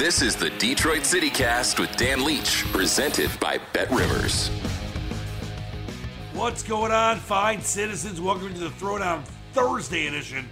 This is the Detroit City Cast with Dan Leach, presented by Bet Rivers. What's going on, fine citizens? Welcome to the Throwdown Thursday edition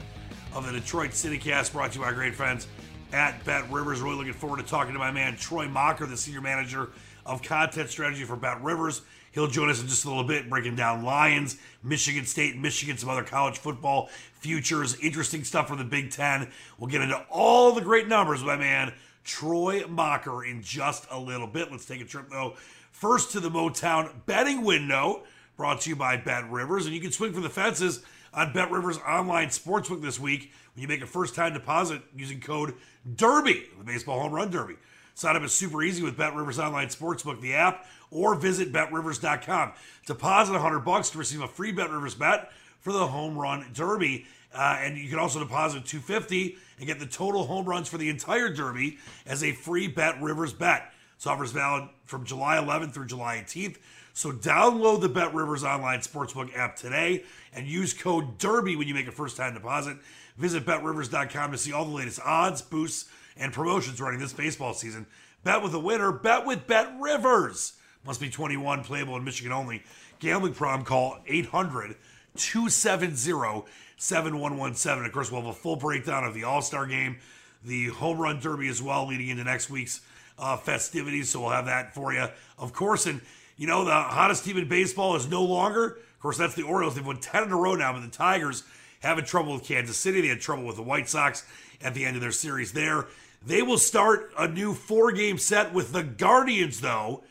of the Detroit City Cast, brought to you by our great friends at Bet Rivers. Really looking forward to talking to my man Troy Mocker, the senior manager of content strategy for Bet Rivers. He'll join us in just a little bit, breaking down Lions, Michigan State, Michigan, some other college football futures, interesting stuff from the Big Ten. We'll get into all the great numbers, my man Troy Mocker, in just a little bit. Let's take a trip though. First to the Motown betting window, brought to you by Bet Rivers, and you can swing for the fences on Bet Rivers online sportsbook this week when you make a first-time deposit using code Derby, the baseball home run derby. Sign up is super easy with Bet Rivers Online Sportsbook, the app, or visit betrivers.com. Deposit 100 bucks to receive a free Bet Rivers bet for the home run derby. Uh, and you can also deposit 250 and get the total home runs for the entire derby as a free Bet Rivers bet. This offer valid from July 11th through July 18th. So download the Bet Rivers online sportsbook app today and use code DERBY when you make a first-time deposit. Visit betrivers.com to see all the latest odds, boosts, and promotions running this baseball season. Bet with a winner. Bet with Bet Rivers. Must be 21, playable in Michigan only. Gambling problem, call 800 270 7117. Of course, we'll have a full breakdown of the All Star game, the Home Run Derby as well, leading into next week's uh, festivities. So we'll have that for you, of course. And, you know, the hottest team in baseball is no longer, of course, that's the Orioles. They've won 10 in a row now, but the Tigers having trouble with Kansas City. They had trouble with the White Sox at the end of their series there. They will start a new four game set with the Guardians, though,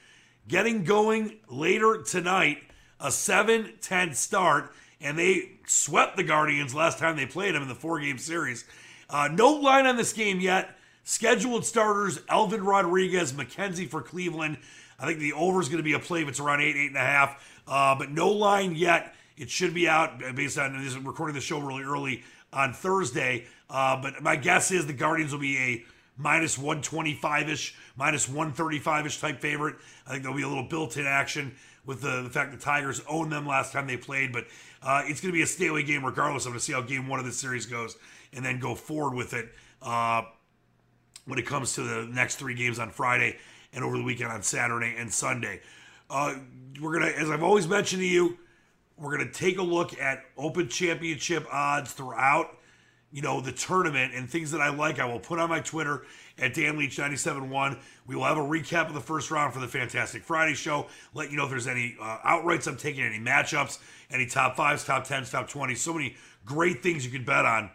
getting going later tonight, a 7 10 start and they swept the Guardians last time they played them in the four game series. Uh, no line on this game yet. Scheduled starters Elvin Rodriguez, McKenzie for Cleveland. I think the over is going to be a play if it's around eight, eight and a half. Uh, but no line yet. It should be out based on this recording the show really early on Thursday. Uh, but my guess is the Guardians will be a minus 125 ish, minus 135 ish type favorite. I think there'll be a little built in action with the, the fact the Tigers owned them last time they played. But uh, it's going to be a stay away game regardless. I'm going to see how game one of this series goes and then go forward with it uh, when it comes to the next three games on Friday and over the weekend on Saturday and Sunday. Uh, we're going to, as I've always mentioned to you, we're going to take a look at Open Championship odds throughout you know, the tournament and things that I like, I will put on my Twitter at Dan Leach 971. We will have a recap of the first round for the Fantastic Friday show. Let you know if there's any uh, outrights I'm taking, any matchups, any top fives, top tens, top 20s. So many great things you can bet on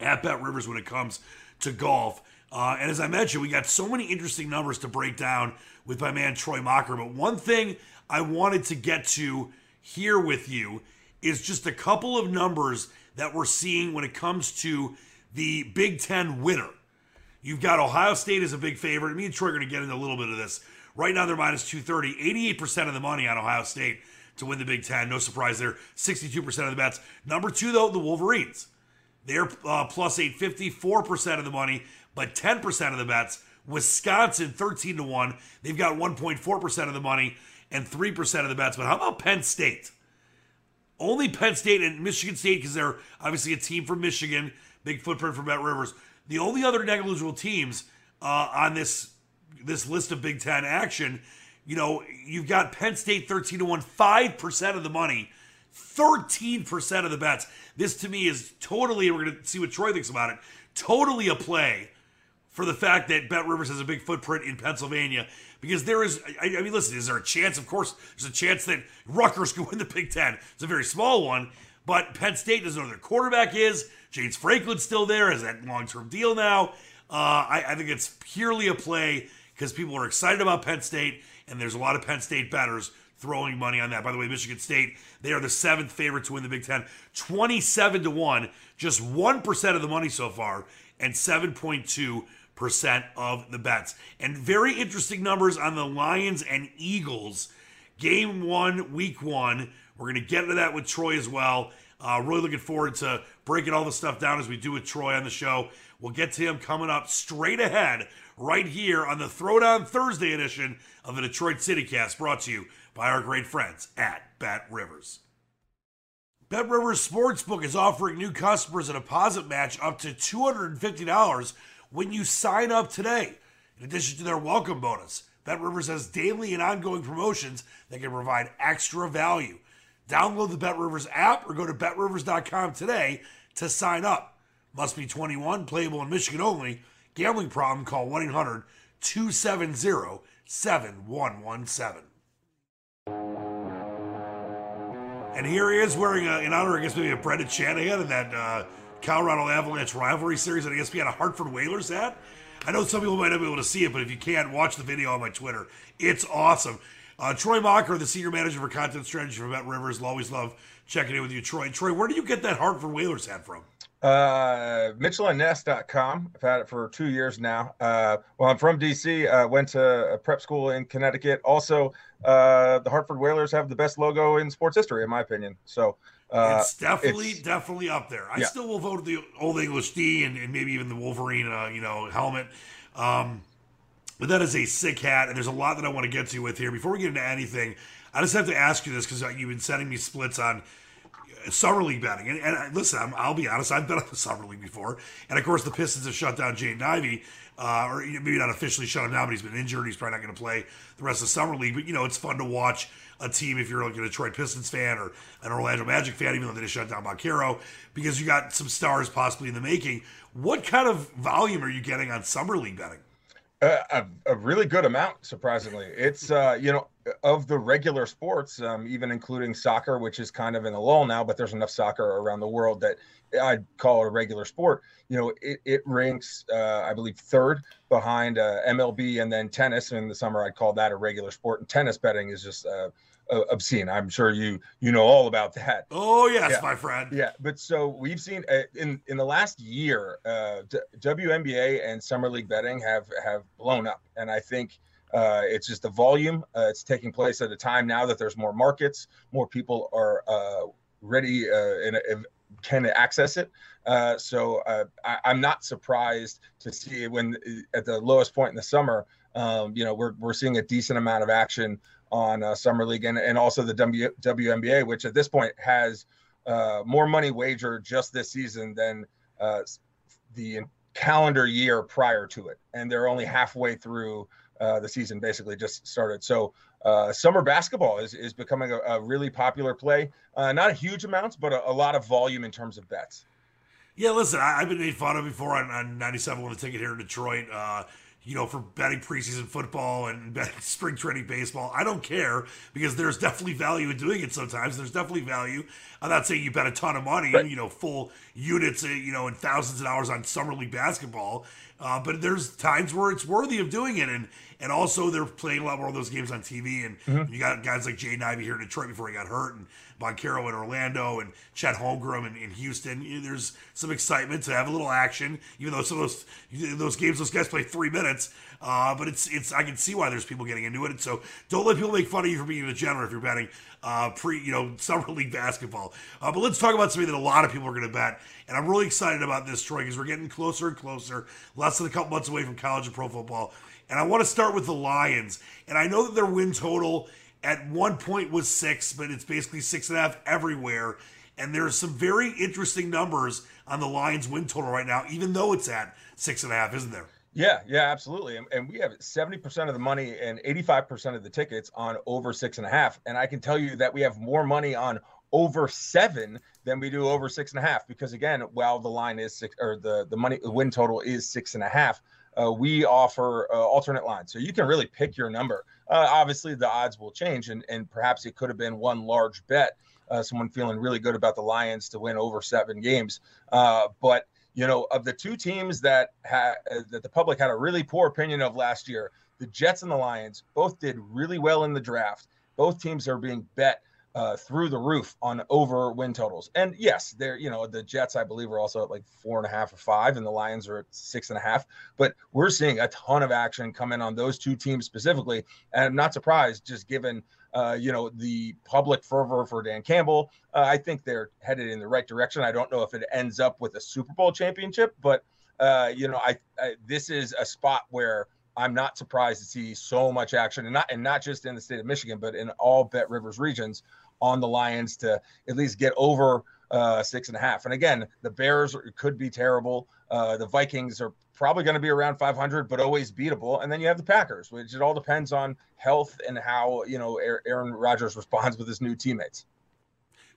at Bet Rivers when it comes to golf. Uh, and as I mentioned, we got so many interesting numbers to break down with my man Troy Mocker. But one thing I wanted to get to here with you is just a couple of numbers that we're seeing when it comes to the Big Ten winner. You've got Ohio State as a big favorite. Me and Troy are going to get into a little bit of this. Right now, they're minus 230, 88% of the money on Ohio State to win the Big Ten. No surprise there. 62% of the bets. Number two, though, the Wolverines. They're uh, plus 850, 4% of the money, but 10% of the bets. Wisconsin, 13 to 1. They've got 1.4% of the money and 3% of the bets. But how about Penn State? Only Penn State and Michigan State, because they're obviously a team from Michigan, big footprint for Bet Rivers. The only other negligible teams uh, on this this list of Big Ten action, you know, you've got Penn State 13 to 1, 5% of the money, 13% of the bets. This to me is totally, we're going to see what Troy thinks about it, totally a play for the fact that Bet Rivers has a big footprint in Pennsylvania. Because there is, I, I mean, listen, is there a chance? Of course, there's a chance that Rutgers could win the Big Ten. It's a very small one, but Penn State doesn't know their quarterback is. James Franklin's still there, has that long term deal now. Uh, I, I think it's purely a play because people are excited about Penn State, and there's a lot of Penn State bettors throwing money on that. By the way, Michigan State, they are the seventh favorite to win the Big Ten, 27 to 1, just 1% of the money so far, and 7.2% of the bets. And very interesting numbers on the Lions and Eagles. Game one, week one. We're going to get into that with Troy as well. Uh, really looking forward to breaking all the stuff down as we do with Troy on the show. We'll get to him coming up straight ahead right here on the Throwdown Thursday edition of the Detroit City Cast, brought to you by our great friends at Bet Rivers. Bet Rivers Sportsbook is offering new customers a deposit match up to $250 when you sign up today. In addition to their welcome bonus, Bet Rivers has daily and ongoing promotions that can provide extra value. Download the BetRivers app or go to betrivers.com today to sign up. Must be 21, playable in Michigan only. Gambling problem, call 1 800 270 7117. And here he is wearing, a, in honor, I guess, maybe a Brendan Shanahan in that uh, Colorado Avalanche rivalry series had a Hartford Whalers hat. I know some people might not be able to see it, but if you can't, watch the video on my Twitter. It's awesome. Uh, Troy Mocker, the senior manager for content strategy for Bet Rivers, will always love checking in with you, Troy. Troy, where do you get that Hartford Whalers hat from? Uh, MitchellandNess.com. I've had it for two years now. Uh, well, I'm from DC. I went to a prep school in Connecticut. Also, uh, the Hartford Whalers have the best logo in sports history, in my opinion. So uh, it's definitely it's, definitely up there. I yeah. still will vote the Old English D and, and maybe even the Wolverine, uh, you know, helmet. Um, but that is a sick hat, and there's a lot that I want to get to with here. Before we get into anything, I just have to ask you this because you've been sending me splits on summer league betting. And, and listen, i will be honest, I've bet on the summer league before. And of course, the Pistons have shut down Jaden Ivey, uh, or maybe not officially shut him down, but he's been injured. He's probably not going to play the rest of the summer league. But you know, it's fun to watch a team if you're like a Detroit Pistons fan or an Orlando Magic fan, even though they just shut down Banchero, because you got some stars possibly in the making. What kind of volume are you getting on summer league betting? Uh, a, a, really good amount, surprisingly. It's uh, you know of the regular sports, um, even including soccer, which is kind of in a lull now, but there's enough soccer around the world that I'd call it a regular sport. You know, it, it ranks, uh, I believe, third behind uh, MLB and then tennis. And In the summer, I'd call that a regular sport. And tennis betting is just uh, uh, obscene. I'm sure you you know all about that. Oh yes, yeah. my friend. Yeah, but so we've seen uh, in in the last year, uh, WNBA and summer league betting have have blown up, and I think. Uh, it's just the volume. Uh, it's taking place at a time now that there's more markets, more people are uh, ready and can access it. Uh, so uh, I, am not surprised to see when at the lowest point in the summer, um, you know, we're, we're seeing a decent amount of action on uh, summer league and, and also the w, WNBA, which at this point has uh, more money wagered just this season than uh, the calendar year prior to it, and they're only halfway through uh, the season. Basically, just started. So uh, summer basketball is is becoming a, a really popular play. Uh, not a huge amounts, but a, a, lot of volume in terms of bets. Yeah, listen, I, have been made fun of before on, on 97 with a ticket here in Detroit you know, for betting preseason football and betting spring training baseball. I don't care because there's definitely value in doing it sometimes. There's definitely value. I'm not saying you bet a ton of money, right. you know, full units, uh, you know, and thousands of dollars on summer league basketball. Uh, but there's times where it's worthy of doing it. And and also they're playing a lot more of those games on TV. And mm-hmm. you got guys like Jaden Ivey here in Detroit before he got hurt, and Banchero in Orlando, and Chet Holmgren in, in Houston. There's some excitement to have a little action, even though some of those those games those guys play three minutes. Uh, but it's it's I can see why there's people getting into it. And so don't let people make fun of you for being a degenerate if you're betting uh, pre you know summer league basketball. Uh, but let's talk about something that a lot of people are going to bet, and I'm really excited about this, Troy, because we're getting closer and closer, less than a couple months away from college and pro football. And I want to start with the Lions. And I know that their win total at one point was six, but it's basically six and a half everywhere. And there's some very interesting numbers on the Lions win total right now, even though it's at six and a half, isn't there? Yeah, yeah, absolutely. And, and we have 70% of the money and 85% of the tickets on over six and a half. And I can tell you that we have more money on over seven than we do over six and a half because again while the line is six or the the money the win total is six and a half uh, we offer uh, alternate lines. So you can really pick your number. Uh, obviously, the odds will change, and, and perhaps it could have been one large bet, uh, someone feeling really good about the Lions to win over seven games. Uh, but you know, of the two teams that had uh, that the public had a really poor opinion of last year, the Jets and the Lions both did really well in the draft. Both teams are being bet uh, through the roof on over win totals. And yes, they're you know the Jets I believe are also at like four and a half or five, and the Lions are at six and a half. But we're seeing a ton of action come in on those two teams specifically, and I'm not surprised just given. Uh, you know the public fervor for Dan Campbell. Uh, I think they're headed in the right direction. I don't know if it ends up with a Super Bowl championship, but uh, you know, I, I this is a spot where I'm not surprised to see so much action, and not and not just in the state of Michigan, but in all Bet Rivers regions on the Lions to at least get over uh, six and a half. And again, the Bears could be terrible. Uh, the Vikings are probably going to be around 500, but always beatable. And then you have the Packers, which it all depends on health and how you know Aaron Rodgers responds with his new teammates.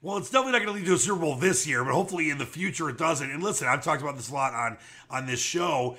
Well, it's definitely not going to lead to a Super Bowl this year, but hopefully in the future it doesn't. And listen, I've talked about this a lot on on this show.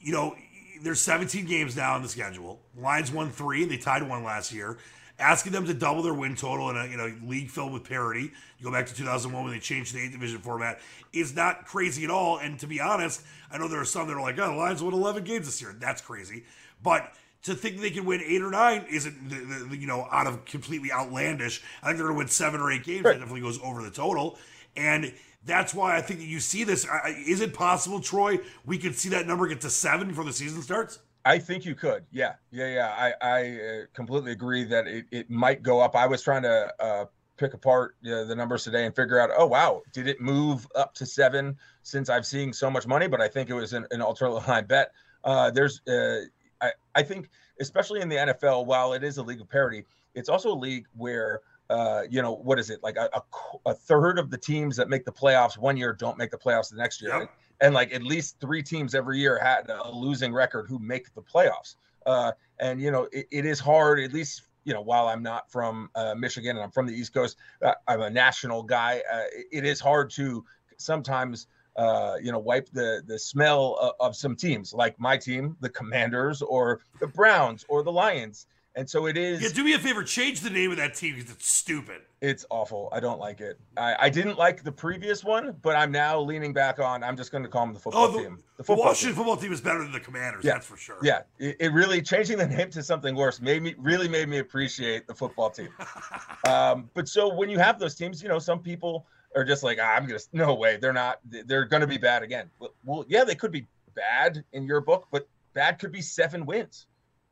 You know, there's 17 games now on the schedule. Lions won three, and they tied one last year asking them to double their win total in a you know league filled with parity. You go back to 2001 when they changed the eight division format. Is not crazy at all. And to be honest, I know there are some that are like, "Oh, the Lions won 11 games this year." That's crazy. But to think they can win eight or nine isn't the, the, you know out of completely outlandish. I think they're going to win seven or eight games. Right. That definitely goes over the total, and that's why I think that you see this. Is it possible, Troy? We could see that number get to seven before the season starts. I think you could. Yeah. Yeah. Yeah. I, I uh, completely agree that it, it might go up. I was trying to uh, pick apart uh, the numbers today and figure out, oh, wow, did it move up to seven since I've seen so much money? But I think it was an, an alternate line bet. Uh, there's, uh, I, I think, especially in the NFL, while it is a league of parity, it's also a league where uh, you know, what is it like a, a, a, third of the teams that make the playoffs one year don't make the playoffs the next year. Yep and like at least three teams every year had a losing record who make the playoffs. Uh, and you know, it, it is hard, at least you know, while I'm not from uh, Michigan and I'm from the East Coast, uh, I'm a national guy. Uh, it is hard to sometimes, uh, you know, wipe the the smell of, of, some teams, like my team, the Commanders, or the Browns, or the Lions. And so it is. Yeah, do me a favor, change the name of that team because it's stupid. It's awful. I don't like it. I, I didn't like the previous one, but I'm now leaning back on. I'm just going to call them the football oh, the, team. The, football the Washington team. football team is better than the Commanders. Yeah. That's for sure. Yeah, it, it, really changing the name to something worse made me really made me appreciate the football team. um, but so when you have those teams, you know, some people are just like, ah, I'm gonna no way, they're not. They're going to be bad again. Well, well, yeah, they could be bad in your book, but bad could be seven wins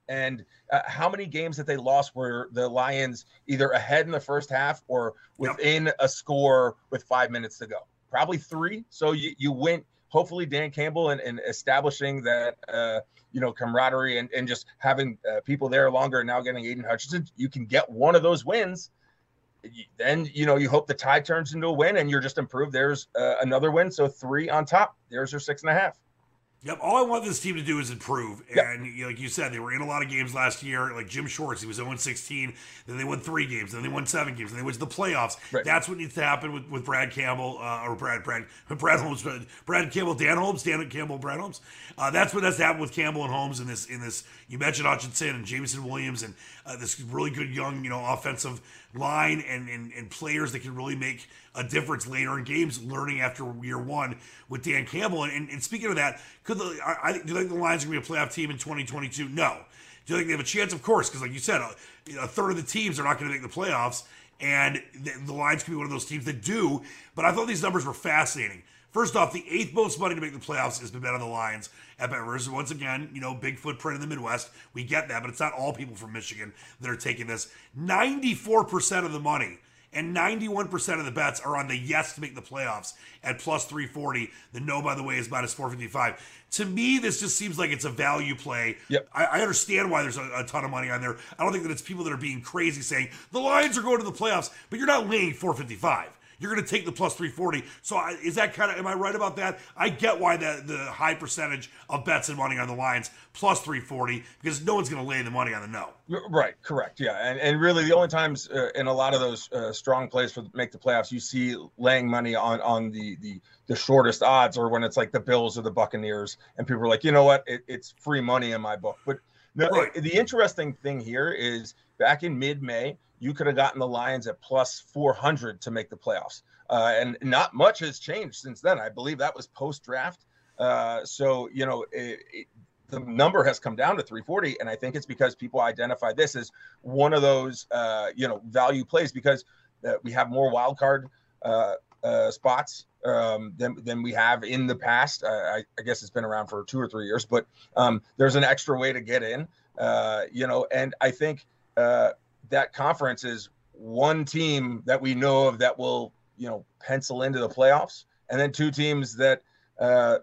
and uh, how many games that they lost were the Lions either ahead in the first half or within yep. a score with five minutes to go? Probably three. So you, you went, hopefully, Dan Campbell and, and establishing that, uh, you know, camaraderie and, and just having uh, people there longer and now getting Aidan Hutchinson, you can get one of those wins. Then, you know, you hope the tie turns into a win and you're just improved. There's uh, another win. So three on top. There's your six and a half. Yep. All I want this team to do is improve. Yep. And like you said, they were in a lot of games last year. Like Jim Schwartz, he was 0 16. Then they won three games. Then they won seven games. Then they went to the playoffs. Right. That's what needs to happen with, with Brad Campbell uh, or Brad Brad Brad Holmes, Brad, Brad Campbell, Dan Holmes, Dan Campbell, Brad Holmes. Uh, that's what has to happen with Campbell and Holmes in this in this. You mentioned Hutchinson and Jameson Williams and uh, this really good young you know offensive line and, and and players that can really make a difference later in games. Learning after year one with Dan Campbell. And, and, and speaking of that, could the I, do you think the Lions are going to be a playoff team in 2022? No. Do you think they have a chance? Of course, because like you said, a, a, third of the teams are not going to make the playoffs, and the, the Lions could be one of those teams that do. But I thought these numbers were fascinating. First off, the eighth most money to make the playoffs has been bet on the Lions at Bet Rivers. Once again, you know, big footprint in the Midwest. We get that, but it's not all people from Michigan that are taking this. 94% of the money and 91% of the bets are on the yes to make the playoffs at plus 340. The no, by the way, is minus 455. To me, this just seems like it's a value play. Yep. I, I understand why there's a, a, ton of money on there. I don't think that it's people that are being crazy saying the Lions are going to the playoffs, but you're not laying 455 you're going to take the plus 340. So I, is that kind of, am I right about that? I get why the, the high percentage of bets and money on the Lions plus 340 because no one's going to lay the money on the no. Right, correct. Yeah. And, and really the only times uh, in a lot of those uh, strong plays for make the playoffs, you see laying money on, on the, the, the shortest odds or when it's like the Bills or the Buccaneers and people are like, you know what, it, it's free money in my book. But no, right. the interesting thing here is back in mid May, you could have gotten the Lions at plus 400 to make the playoffs. Uh, and not much has changed since then. I believe that was post draft. Uh, so, you know, it, it, the number has come down to 340. And I think it's because people identify this as one of those, uh, you know, value plays because uh, we have more wild card uh, uh, spots um, than, than we have in the past. I, I, guess it's been around for two or three years, but um, there's an extra way to get in, you know, and I think that conference is one team that we know of that will, you know, pencil into the playoffs, and then two teams that, uh,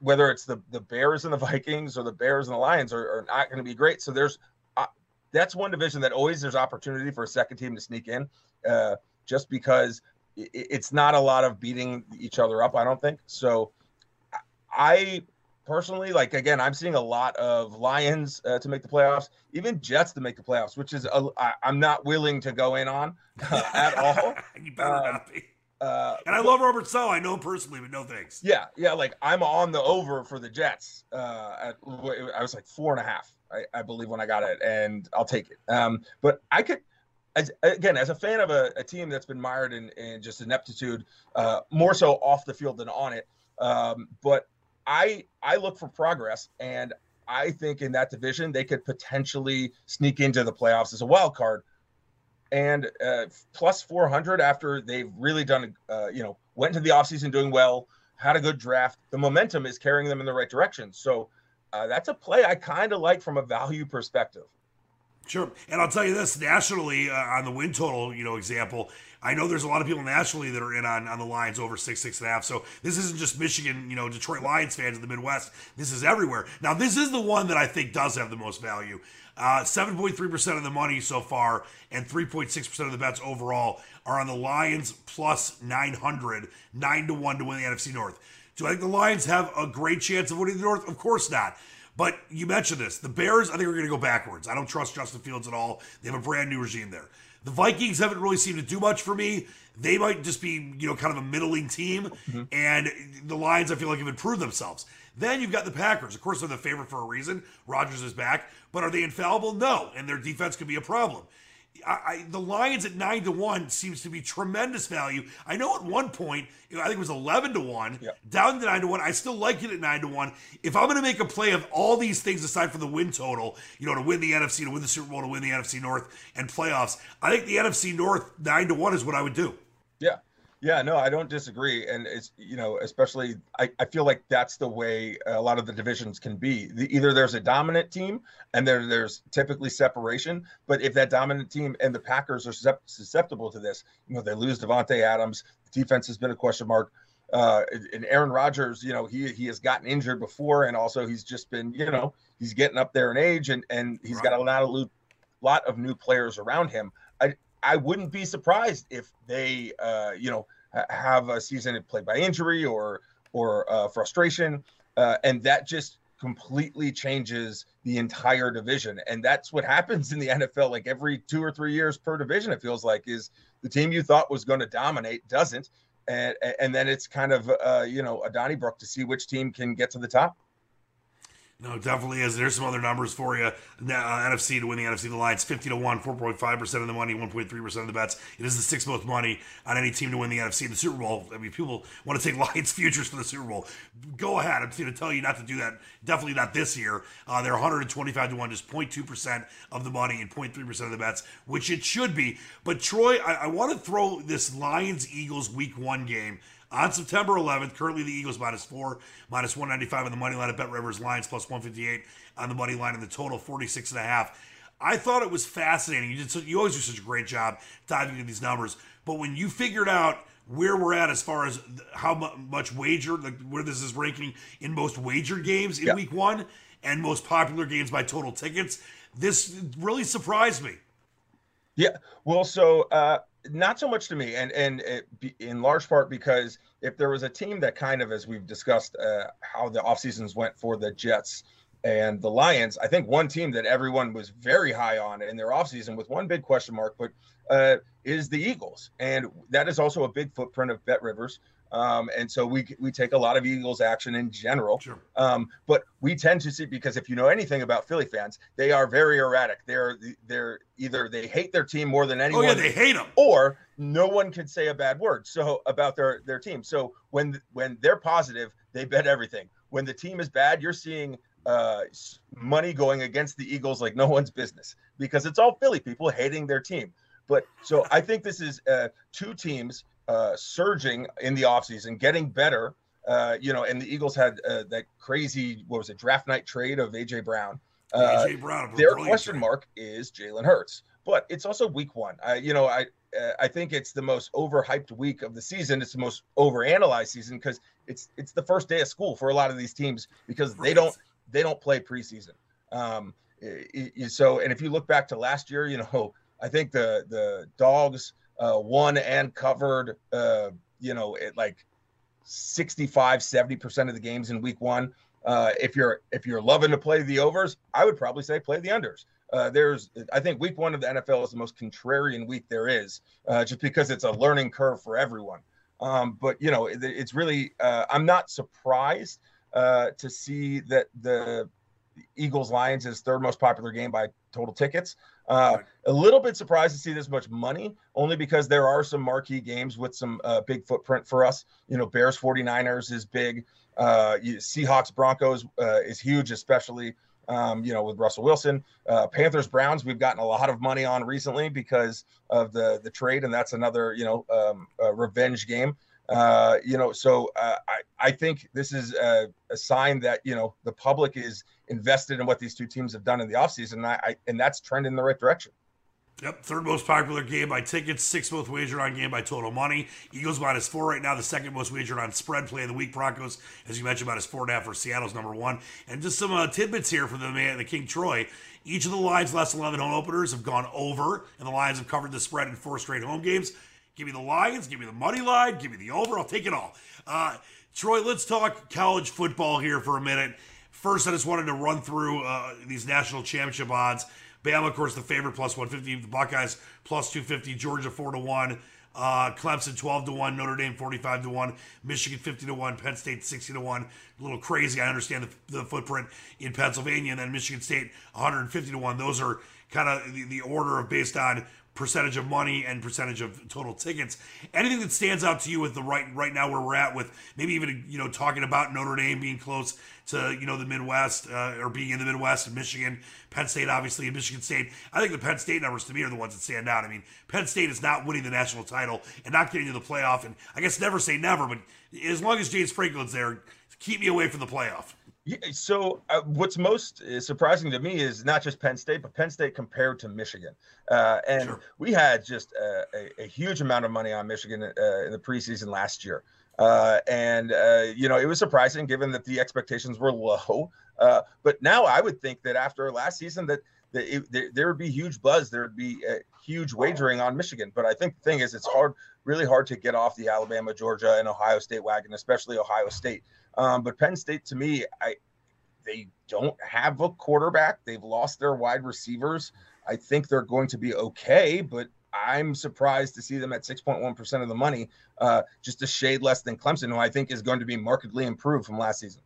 whether it's the the Bears and the Vikings or the Bears and the Lions, are, are not going to be great. So there's uh, that's one division that always there's opportunity for a second team to sneak in, uh, just because it, it's not a lot of beating each other up. I don't think so. I personally, like again, I'm seeing a lot of Lions uh, to make the playoffs, even Jets to make the playoffs, which is I, I'm not willing to go in on uh, at all. you better um, not be. Uh, and I love Robert Saleh. I know him personally, but no thanks. Yeah, yeah. Like I'm on the over for the Jets. Uh, at, I was like four and a half, I, I believe, when I got it, and I'll take it. Um, but I could, as again, as a fan of a, a team that's been mired in, in just ineptitude, uh, more so off the field than on it. Um, but I I look for progress, and I think in that division they could potentially sneak into the playoffs as a wild card. And uh, plus 400 after they've really done, uh, you know, went into the offseason doing well, had a good draft. The momentum is carrying them in the right direction. So uh, that's a play I kind of like from a value perspective. Sure, and I'll tell you this: nationally, uh, on the win total, you know, example, I know there's a lot of people nationally that are in on, on the Lions over six, six and a half. So this isn't just Michigan, you know, Detroit Lions fans in the Midwest. This is everywhere. Now, this is the one that I think does have the most value. Uh, 7.3% of the money so far and 3.6% of the bets overall are on the Lions plus 900, 9 to 1 to win the NFC North. Do I think the Lions have a great chance of winning the North? Of course not. But you mentioned this. The Bears, I think, are going to go backwards. I don't trust Justin Fields at all. They have a brand new regime there. The Vikings haven't really seemed to do much for me. They might just be, you know, kind of a middling team. Mm-hmm. And the Lions, I feel like, have improved themselves. Then you've got the Packers. Of course, they're the favorite for a reason. Rodgers is back. But are they infallible? No. And their defense could be a problem. I, I, the Lions at nine to one seems to be tremendous value. I know at one point, I think it was eleven to one, yep. down to nine to one. I still like it at nine to one. If I'm going to make a play of all these things aside from the win total, you know, to win the NFC, to win the Super Bowl, to win the NFC North and playoffs, I think the NFC North nine to one is what I would do. Yeah, yeah, no, I don't disagree, and it's you know, especially I, I feel like that's the way a lot of the divisions can be. The, either there's a dominant team, and there there's typically separation. But if that dominant team and the Packers are susceptible to this, you know, they lose Davante Adams. The defense has been a question mark. Uh, and Aaron Rodgers, you know, he he has gotten injured before, and also he's just been, you know, he's getting up there in age, and and he's right. got a lot of lot of new players around him. I wouldn't be surprised if they, uh, you know, have a season played by injury or or uh, frustration, uh, and that just completely changes the entire division. And that's what happens in the NFL. Like every two or three years per division, it feels like is the team you thought was going to dominate doesn't, and and then it's kind of uh, you know a Donnybrook to see which team can get to the top. No, definitely is. There's some other numbers for you. Uh, NFC to win the NFC, the Lions 50 to 1, 4.5% of the money, 1.3% of the bets. It is the sixth most money on any team to win the NFC. The Super Bowl, I mean, people want to take Lions futures for the Super Bowl. Go ahead. I'm going to tell you not to do that. Definitely not this year. Uh, they're 125 to 1, just 0.2% of the money and 0.3% of the bets, which it should be. But, Troy, I, I want to throw this Lions Eagles week one game on September 11th. Currently, the Eagles minus four, minus 195 on the money line at Bet Rivers. Lions plus 158 on the money line, and the total 46 and a half. I thought it was fascinating. You did so, you always do such a great job diving into these numbers, but when you figured out where we're at as far as how much wager, like where this is ranking in most wager games in week one and most popular games by total tickets, this really surprised me. Yeah. Well, so uh, not so much to me, and and it, in large part because if there was a team that kind of, as we've discussed, uh, how the off seasons went for the Jets and the Lions, I think one team that everyone was very high on in their off season with one big question mark, but uh, is the Eagles, and that is also a big footprint of Bet Rivers. Um, and so we we take a lot of Eagles action in general. Sure. Um, but we tend to see because if you know anything about Philly fans, they are very erratic. They're they're either they hate their team more than anyone. Oh yeah, they hate them. Or no one can say a bad word so about their their team. So when when they're positive, they bet everything. When the team is bad, you're seeing uh, money going against the Eagles like no one's business because it's all Philly people hating their team. But so I think this is uh, two teams uh, surging in the offseason, getting better. Uh, you know, and the Eagles had uh, that crazy, what was it, draft night trade of AJ Brown. Uh, AJ Brown. Their question trade. mark is Jalen Hurts, but it's also week one. I, you know, I uh, I think it's the most overhyped week of the season. It's the most overanalyzed season because it's it's the first day of school for a lot of these teams because right. they don't they don't play preseason. Um, so, and if you look back to last year, you know, I think the the dogs uh, won and covered, uh, you know, it like 65, 70% of the games in week one. Uh, if you're if you're loving to play the overs, I would probably say play the unders. Uh, there's I think week one of the NFL is the most contrarian week there is, uh, just because it's a learning curve for everyone. Um, but you know, it, it's really uh, I'm not surprised uh, to see that the Eagles Lions is third most popular game by total tickets. Uh, a little bit surprised to see this much money, only because there are some marquee games with some uh, big footprint for us. You know, Bears 49ers is big. Uh, Seahawks Broncos uh, is huge, especially um, you know with Russell Wilson. Uh, Panthers Browns we've gotten a lot of money on recently because of the the trade, and that's another you know um, revenge game. Uh, you know, so uh, I, I think this is a, a, sign that, you know, the public is invested in what these two teams have done in the offseason. And, I, I, and that's trending in the right direction. Yep, third most popular game by tickets, sixth most wagered on game by total money. Eagles minus four right now, the second most wagered on spread play of the week. Broncos, as you mentioned, minus four and a half for Seattle's number one. And just some uh, tidbits here for the man, the King Troy. Each of the Lions' last 11 home openers have gone over, and the Lions have covered the spread in four straight home games. Give me the Lions. Give me the money line. Give me the over. I'll take it all. Uh, Troy, let's talk college football here for a minute. First, I just wanted to run through uh, these national championship odds. Bama, of course, the favorite plus 150. The Buckeyes plus 250. Georgia 4 to 1. Uh, Clemson 12 to 1, Notre Dame 45 to 1, Michigan 50 to 1, Penn State 60 to 1. A little crazy. I understand the, the footprint in Pennsylvania, and then Michigan State 150 to 1. Those are kind of the, the order of based on percentage of money and percentage of total tickets. Anything that stands out to you with the right right now where we're at with maybe even you know talking about Notre Dame being close to you know the Midwest uh, or being in the Midwest and Michigan, Penn State obviously and Michigan State. I think the Penn State numbers to me are the ones that stand out. I mean, Penn State is not winning the national title and not getting to the playoff, and I guess never say never, but as long as James Franklin's there, keep me away from the playoff. Yeah, so uh, what's most uh, surprising to me is not just Penn State, but Penn State compared to Michigan. Uh, and sure. we had just a, a, a, huge amount of money on Michigan uh, in the preseason last year. Uh, and, uh, you know, it was surprising given that the expectations were low. But now I would think that after last season that it, there, there would be huge buzz. There would be a huge wagering on Michigan. But I think the thing is, it's hard, really hard to get off the Alabama, Georgia, and Ohio State wagon, especially Ohio State. Um, but Penn State, to me, I they don't have a quarterback. They've lost their wide receivers. I think they're going to be okay, but I'm surprised to see them at 6.1% of the money, uh, just a shade less than Clemson, who I think is going to be markedly improved from last season.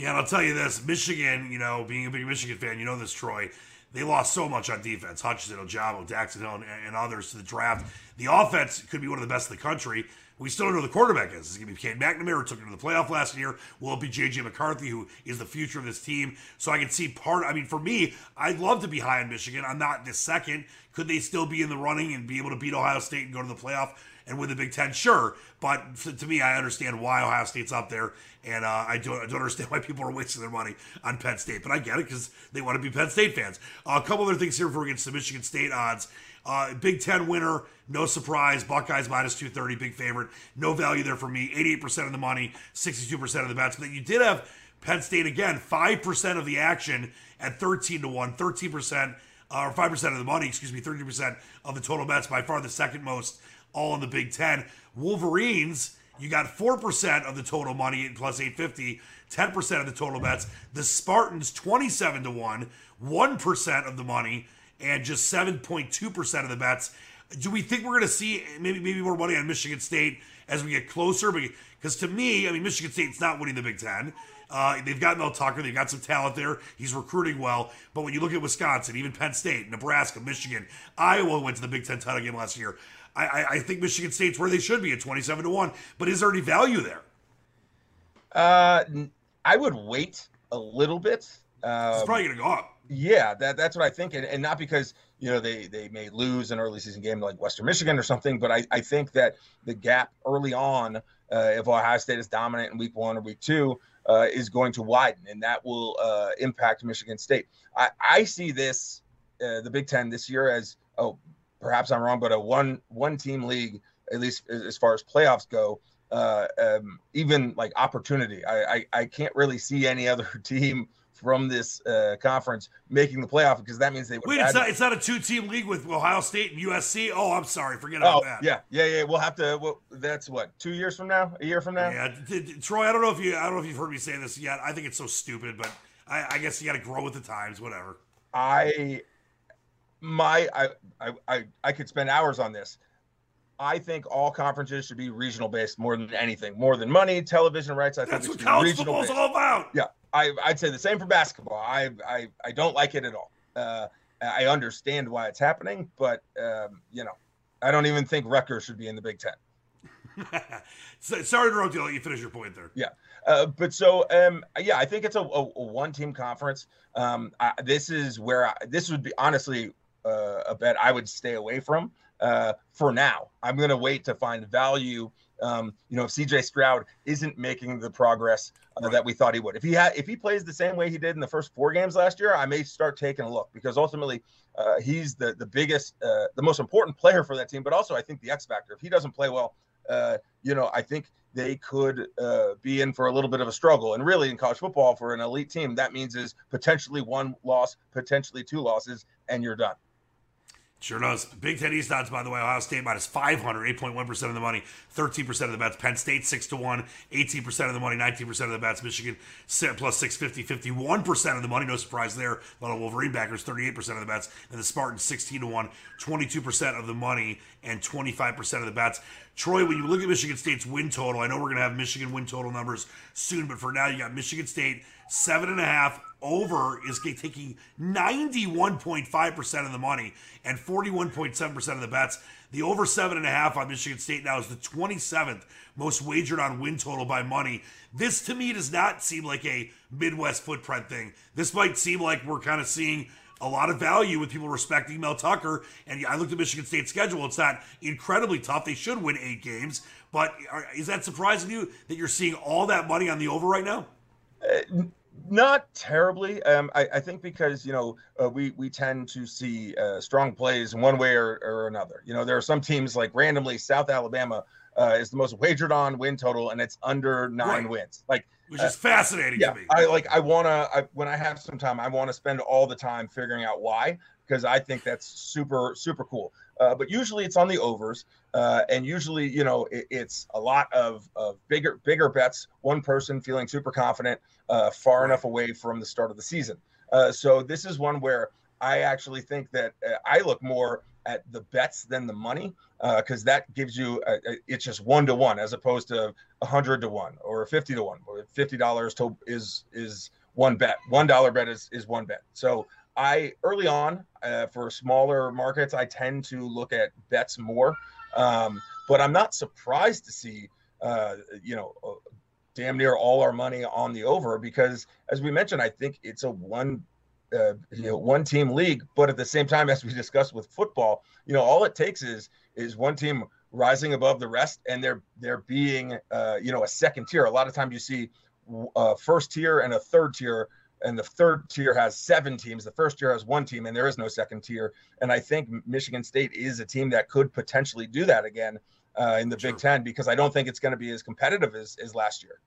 Yeah, and I'll tell you this Michigan, you know, being a big Michigan fan, you know this, Troy. They lost so much on defense. Hutchinson, Ojabo, Daxton Hill, and, and others to the draft. The offense could be one of the best in the country. We still don't know who the quarterback is. Is it going to be Cade McNamara, who took him to the playoff last year? Will it be J.J. McCarthy, who is the future of this team? So I can see part. I mean, for me, I'd love to be high on Michigan. I'm not this second. Could they still be in the running and be able to beat Ohio State and go to the playoff and win the Big Ten? Sure. But to me, I understand why Ohio State's up there. And uh, I, don't, I don't understand why people are wasting their money on Penn State. But I get it because they want to be Penn State fans. Uh, a couple other things here before we get to Michigan State odds. Uh, Big Ten winner, no surprise. Buckeyes minus 230, big favorite. No value there for me. 88% of the money, 62% of the bets. But you did have Penn State again, 5% of the action at 13 to 1, 13%, uh, or 5% of the money, excuse me, 30% of the total bets, by far the second most, all in the Big Ten. Wolverines, you got 4% of the total money plus 850, 10% of the total bets. The Spartans, 27 to 1, 1% of the money and just 7.2% of the bets. Do we think we're going to see maybe maybe more money on Michigan State as we get closer? Because to me, I mean, Michigan State's not winning the Big Ten. Uh, they've got Mel Tucker. They've got some talent there. He's recruiting well. But when you look at Wisconsin, even Penn State, Nebraska, Michigan, Iowa went to the Big Ten title game last year. I, I, I think Michigan State's where they should be at 27 to 1. But is there any value there? Uh, I would wait a little bit. Um, it's probably going to go up. Yeah, that that's what I think, and, and not because you know they they may lose an early season game like Western Michigan or something, but I, I think that the gap early on, uh, if Ohio State is dominant in week one or week two, uh, is going to widen, and that will uh, impact Michigan State. I, I see this uh, the Big Ten this year as oh perhaps I'm wrong, but a one one team league at least as far as playoffs go. Uh, um, even like opportunity, I, I I can't really see any other team from this uh, conference making the playoff because that means they would. Wait, it's not, it's not a two-team league with Ohio State and USC. Oh, I'm sorry, forget about oh, that. Yeah, yeah, yeah. We'll have to. Well, that's what two years from now, a year from now. Yeah, d- d- Troy. I don't know if you, I don't know if you've heard me say this yet. I think it's so stupid, but I, I guess you got to grow with the times. Whatever. I, my, I, I, I, I could spend hours on this. I think all conferences should be regional based more than anything, more than money, television rights. I That's think what college football's all about. Yeah, I, I'd say the same for basketball. I, I, I don't like it at all. Uh, I understand why it's happening, but um, you know, I don't even think Rutgers should be in the Big Ten. sorry to interrupt you. Let you finish your point there. Yeah, uh, but so um, yeah, I think it's a, a, a one-team conference. Um, I, this is where I, this would be honestly uh, a bet I would stay away from uh, for now. I'm going to wait to find value um, you know, if CJ Stroud isn't making the progress uh, right. that we thought he would. If he had, if he plays the same way he did in the first four games last year, I may start taking a look because ultimately uh, he's the the biggest, uh, the most important player for that team. But also, I think the X factor. If he doesn't play well, uh, you know, I think they could uh, be in for a little bit of a struggle. And really, in college football, for an elite team, that means is potentially one loss, potentially two losses, and you're done. Sure does. Big Ten East odds, by the way, Ohio State minus 500, 8.1% of the money, 13% of the bets. Penn State 6 to 1, 18% of the money, 19% of the bets. Michigan plus 650, 51% of the money. No surprise there. A lot of Wolverine backers, 38% of the bets. And the Spartans 16 to 1, 22% of the money, and 25% of the bets. Troy, when you look at Michigan State's win total, I know we're going to have Michigan win total numbers soon, but for now, you got Michigan State seven and a half over is taking 91.5% of the money and 41.7% of the bets. The over seven and a half on Michigan State now is the 27th most wagered on win total by money. This to me does not seem like a Midwest footprint thing. This might seem like we're kind of seeing a lot of value with people respecting Mel Tucker. And I looked at Michigan State's schedule. It's not incredibly tough. They should win eight games. But is that surprising you that you're seeing all that money on the over right now? Uh, not terribly. Um, I, I, think because you know uh, we we tend to see uh, strong plays in one way or, or, another. You know, there are some teams like randomly South Alabama uh, is the most wagered on win total, and it's under nine right. wins. Like which is fascinating yeah, to me. I like. I want to. When I have some time, I want to spend all the time figuring out why, because I think that's super super cool. Uh, but usually it's on the overs, uh, and usually you know it, it's a lot of, of bigger bigger bets. One person feeling super confident, uh, far enough away from the start of the season. Uh, so this is one where I actually think that uh, I look more at the bets than the money because uh, that gives you a, a, it's just one to one as opposed to hundred to one or fifty to one. Fifty dollars to is is one bet. One dollar bet is is one bet. So I early on uh, for smaller markets, I tend to look at bets more, um, but I'm not surprised to see uh, you know uh, damn near all our money on the over because as we mentioned, I think it's a one uh, you know one team league. But at the same time as we discussed with football you know all it takes is is one team rising above the rest and they're they're being uh, you know a second tier. A lot of times you see a uh, first tier and a third tier and the third tier has seven teams. The first tier has one team and there is no second tier. And i think michigan state is a team that could potentially do that again uh, in the big ten because i don't think it's going to be as competitive as, as last year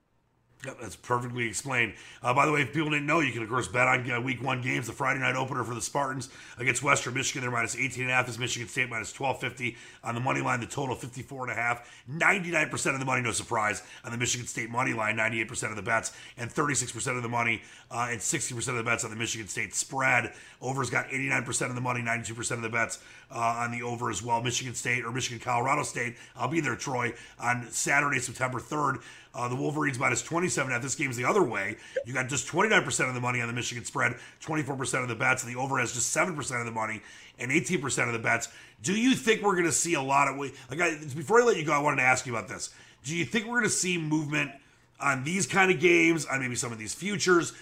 Yep, that's perfectly explained. Uh, by the way, if people didn't know, you can, of course, bet on uh, week one games. The Friday night opener for the Spartans against Western Michigan. They're minus 18 and a half. Is Michigan State minus 1250 on the money line. The total 54 and a half. 99% of the money, no surprise, on the Michigan State money line. 98% of the bets and 36% of the money uh, and 60% of the bets on the Michigan State spread. Over's got 89% of the money, 92% of the bets uh, on the over as well. Michigan State or Michigan Colorado State. I'll be there, Troy, on Saturday, September 3rd. Uh, the Wolverines minus 27. Now, this game's the other way. You got just 29% of the money on the Michigan spread, 24% of the bets, and the over has just 7% of the money and 18% of the bets. Do you think we're going to see a lot of like I, before I let you go, I wanted to ask you about this. Do you think we're going to see movement on these kind of games, on maybe some of these futures?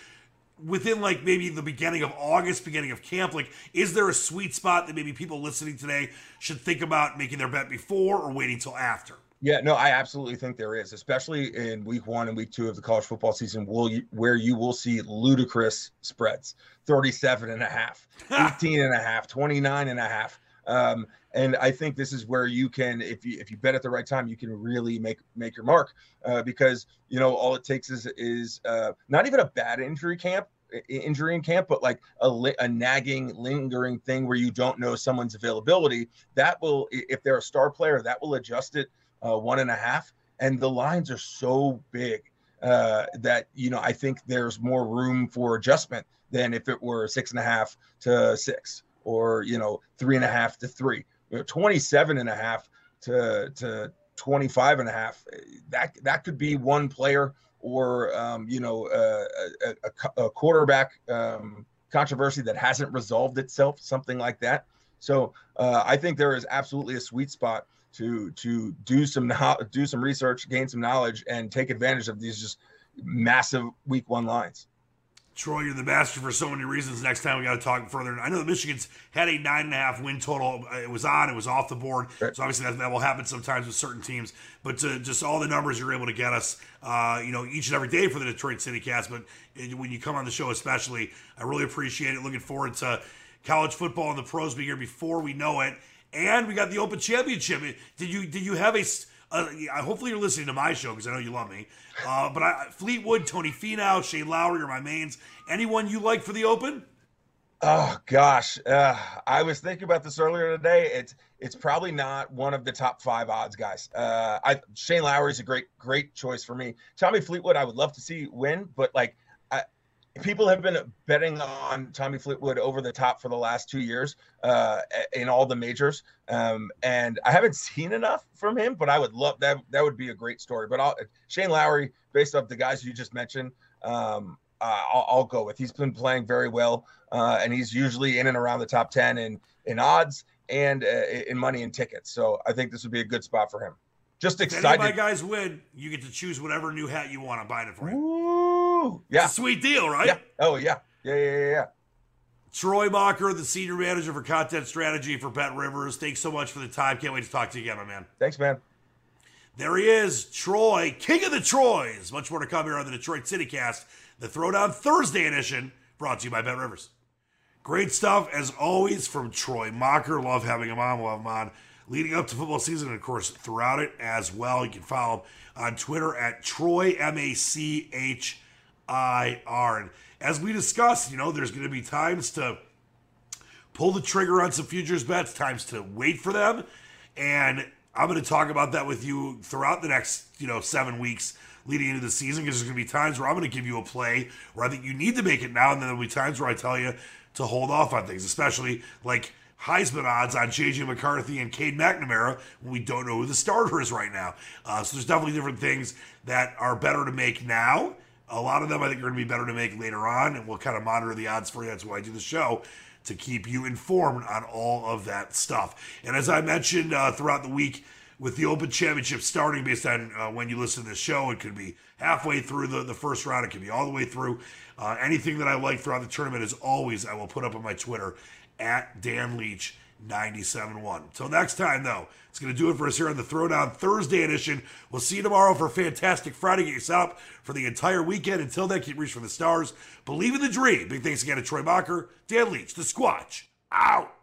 within like maybe the beginning of August, beginning of camp, like is there a sweet spot that maybe people listening today should think about making their bet before or waiting till after? Yeah, no, I absolutely think there is, especially in week one and week two of the college football season, will you, where you will see ludicrous spreads 37 and a half, 18 and a half, 29 and a half. Um, and I think this is where you can, if you if you bet at the right time, you can really make make your mark uh, because you know all it takes is is uh, not even a bad injury camp injury in camp, but like a, a nagging, lingering thing where you don't know someone's availability. That will, if they're a star player, that will adjust it uh, one and a half. And the lines are so big uh, that you know I think there's more room for adjustment than if it were six and a half to six or you know three and a half to three. You know, 27 and a half to to 25 and a half. That that could be one player or um, you know uh, a, a, a, quarterback um, controversy that hasn't resolved itself, something like that. So uh, I think there is absolutely a sweet spot to to do some do some research, gain some knowledge, and take advantage of these just massive week one lines. Troy, you're the master for so many reasons. Next time we got to talk further. I know the Michigan's had a nine and a half win total. It was on, it was off the board. Right. So obviously that, that, will happen sometimes with certain teams. But to, just all the numbers you're able to get us, uh, you know, each and every day for the Detroit City Cast. But when you come on the show, especially, I really appreciate it. Looking forward to college football and the pros being here before we know it and we got the Open Championship. Did you did you have a? Uh, hopefully you're listening to my show because I know you love me. Uh, but I, Fleetwood, Tony Finau, Shane Lowry are my mains. Anyone you like for the Open? Oh gosh, uh, I was thinking about this earlier today. It's it's probably not one of the top five odds guys. Uh, I Shane Lowry is a great great choice for me. Tommy Fleetwood, I would love to see win, but like people have been betting on Tommy Fleetwood over the top for the last two years uh, in all the majors, um, and I haven't seen enough from him. But I would love that. That would be a great story. But I'll, Shane Lowry, based off the guys you just mentioned, um, uh, I'll, I'll, go with. He's been playing very well, uh, and he's usually in and around the top ten in in odds and uh, in money and tickets. So I think this would be a good spot for him. Just excited. If any of my guys win, you get to choose whatever new hat you want. I'm buying it for you. Ooh, yeah. sweet deal, right? Yeah. Oh, yeah. Yeah, yeah, yeah, yeah. Troy Machir, the senior manager for content strategy for BetRivers. Thanks so much for the time. Can't wait to talk to you again, my man. Thanks, man. There he is, Troy, king of the Troys. Much more to come here on the Detroit City Cast, the Throwdown Thursday edition, brought to you by BetRivers. Great stuff, as always, from Troy Machir. Love having him on. We'll have him on leading up to football season, and of course throughout it as well. You can follow him on Twitter at Troy M A C H I R. And as we discussed, you know, there's going to be times to pull the trigger on some futures bets, times to wait for them, and I'm going to talk about that with you throughout the next, you know, seven weeks leading into the season because there's going to be times where I'm going to give you a play where I think you need to make it now, and then there'll be times where I tell you to hold off on things, especially like Heisman odds on JJ McCarthy and Cade McNamara when we don't know who the starter is right now. Uh, so there's definitely different things that are better to make now. A lot of them I think are going to be better to make later on, and we'll kind of monitor the odds for you. That's why I do the show to keep you informed on all of that stuff. And as I mentioned uh, throughout the week, with the Open Championship starting based on uh, when you listen to the show, it could be halfway through the, the first round, it could be all the way through. Uh, anything that I like throughout the tournament, as always, I will put up on my Twitter at Dan Leach. 97.1. Until next time, though, it's going to do it for us here on the Throwdown Thursday edition. We'll see you tomorrow for fantastic Friday. Get yourself up for the entire weekend. Until then, keep reaching for the stars. Believe in the dream. Big thanks again to Troy Machir, Dan Leach, the Squatch. Out.